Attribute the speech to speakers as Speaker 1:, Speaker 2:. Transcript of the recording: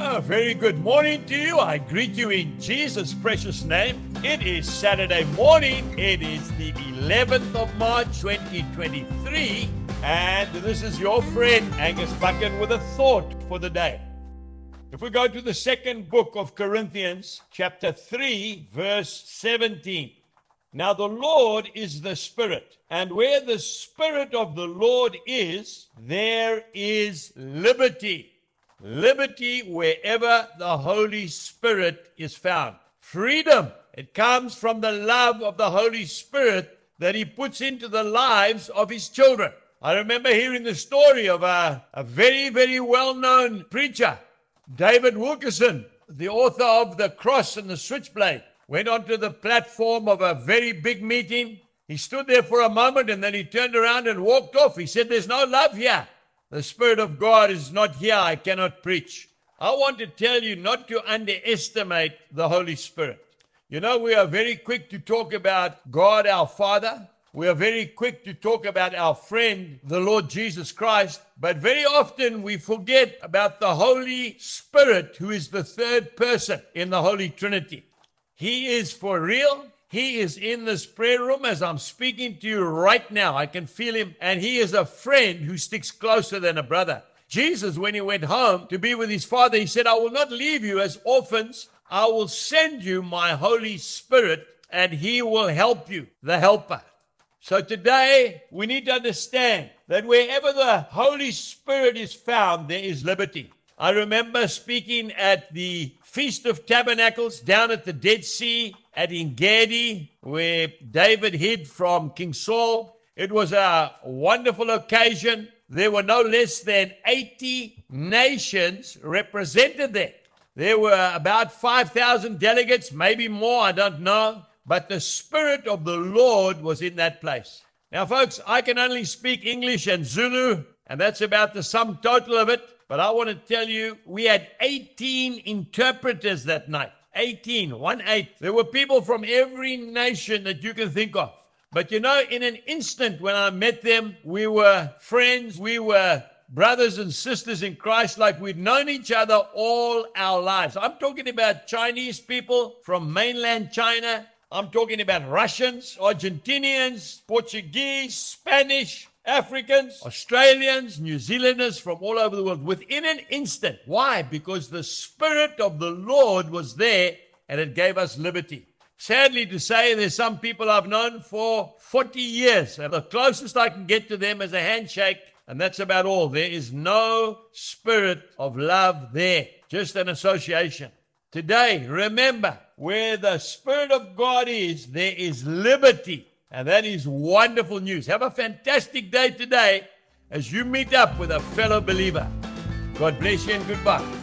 Speaker 1: A very good morning to you. I greet you in Jesus' precious name. It is Saturday morning. It is the 11th of March 2023. And this is your friend Angus Buchan with a thought for the day. If we go to the second book of Corinthians, chapter 3, verse 17. Now the Lord is the Spirit, and where the Spirit of the Lord is, there is liberty. Liberty wherever the Holy Spirit is found. Freedom. It comes from the love of the Holy Spirit that He puts into the lives of His children. I remember hearing the story of a, a very, very well known preacher, David Wilkerson, the author of The Cross and the Switchblade went onto the platform of a very big meeting. He stood there for a moment and then he turned around and walked off. He said, There's no love here. The Spirit of God is not here. I cannot preach. I want to tell you not to underestimate the Holy Spirit. You know, we are very quick to talk about God our Father. We are very quick to talk about our friend, the Lord Jesus Christ. But very often we forget about the Holy Spirit, who is the third person in the Holy Trinity. He is for real. He is in this prayer room as I'm speaking to you right now. I can feel him. And he is a friend who sticks closer than a brother. Jesus, when he went home to be with his father, he said, I will not leave you as orphans. I will send you my Holy Spirit and he will help you, the helper. So today we need to understand that wherever the Holy Spirit is found, there is liberty. I remember speaking at the Feast of Tabernacles down at the Dead Sea at Engedi, where David hid from King Saul. It was a wonderful occasion. There were no less than 80 nations represented there. There were about 5,000 delegates, maybe more, I don't know. But the Spirit of the Lord was in that place. Now, folks, I can only speak English and Zulu, and that's about the sum total of it. But I want to tell you, we had 18 interpreters that night. 18, one eight. There were people from every nation that you can think of. But you know, in an instant when I met them, we were friends, we were brothers and sisters in Christ like we'd known each other all our lives. I'm talking about Chinese people from mainland China. I'm talking about Russians, Argentinians, Portuguese, Spanish, Africans, Australians, New Zealanders from all over the world within an instant. Why? Because the Spirit of the Lord was there and it gave us liberty. Sadly to say, there's some people I've known for 40 years, and the closest I can get to them is a handshake, and that's about all. There is no spirit of love there, just an association. Today, remember, where the Spirit of God is, there is liberty. And that is wonderful news. Have a fantastic day today as you meet up with a fellow believer. God bless you and goodbye.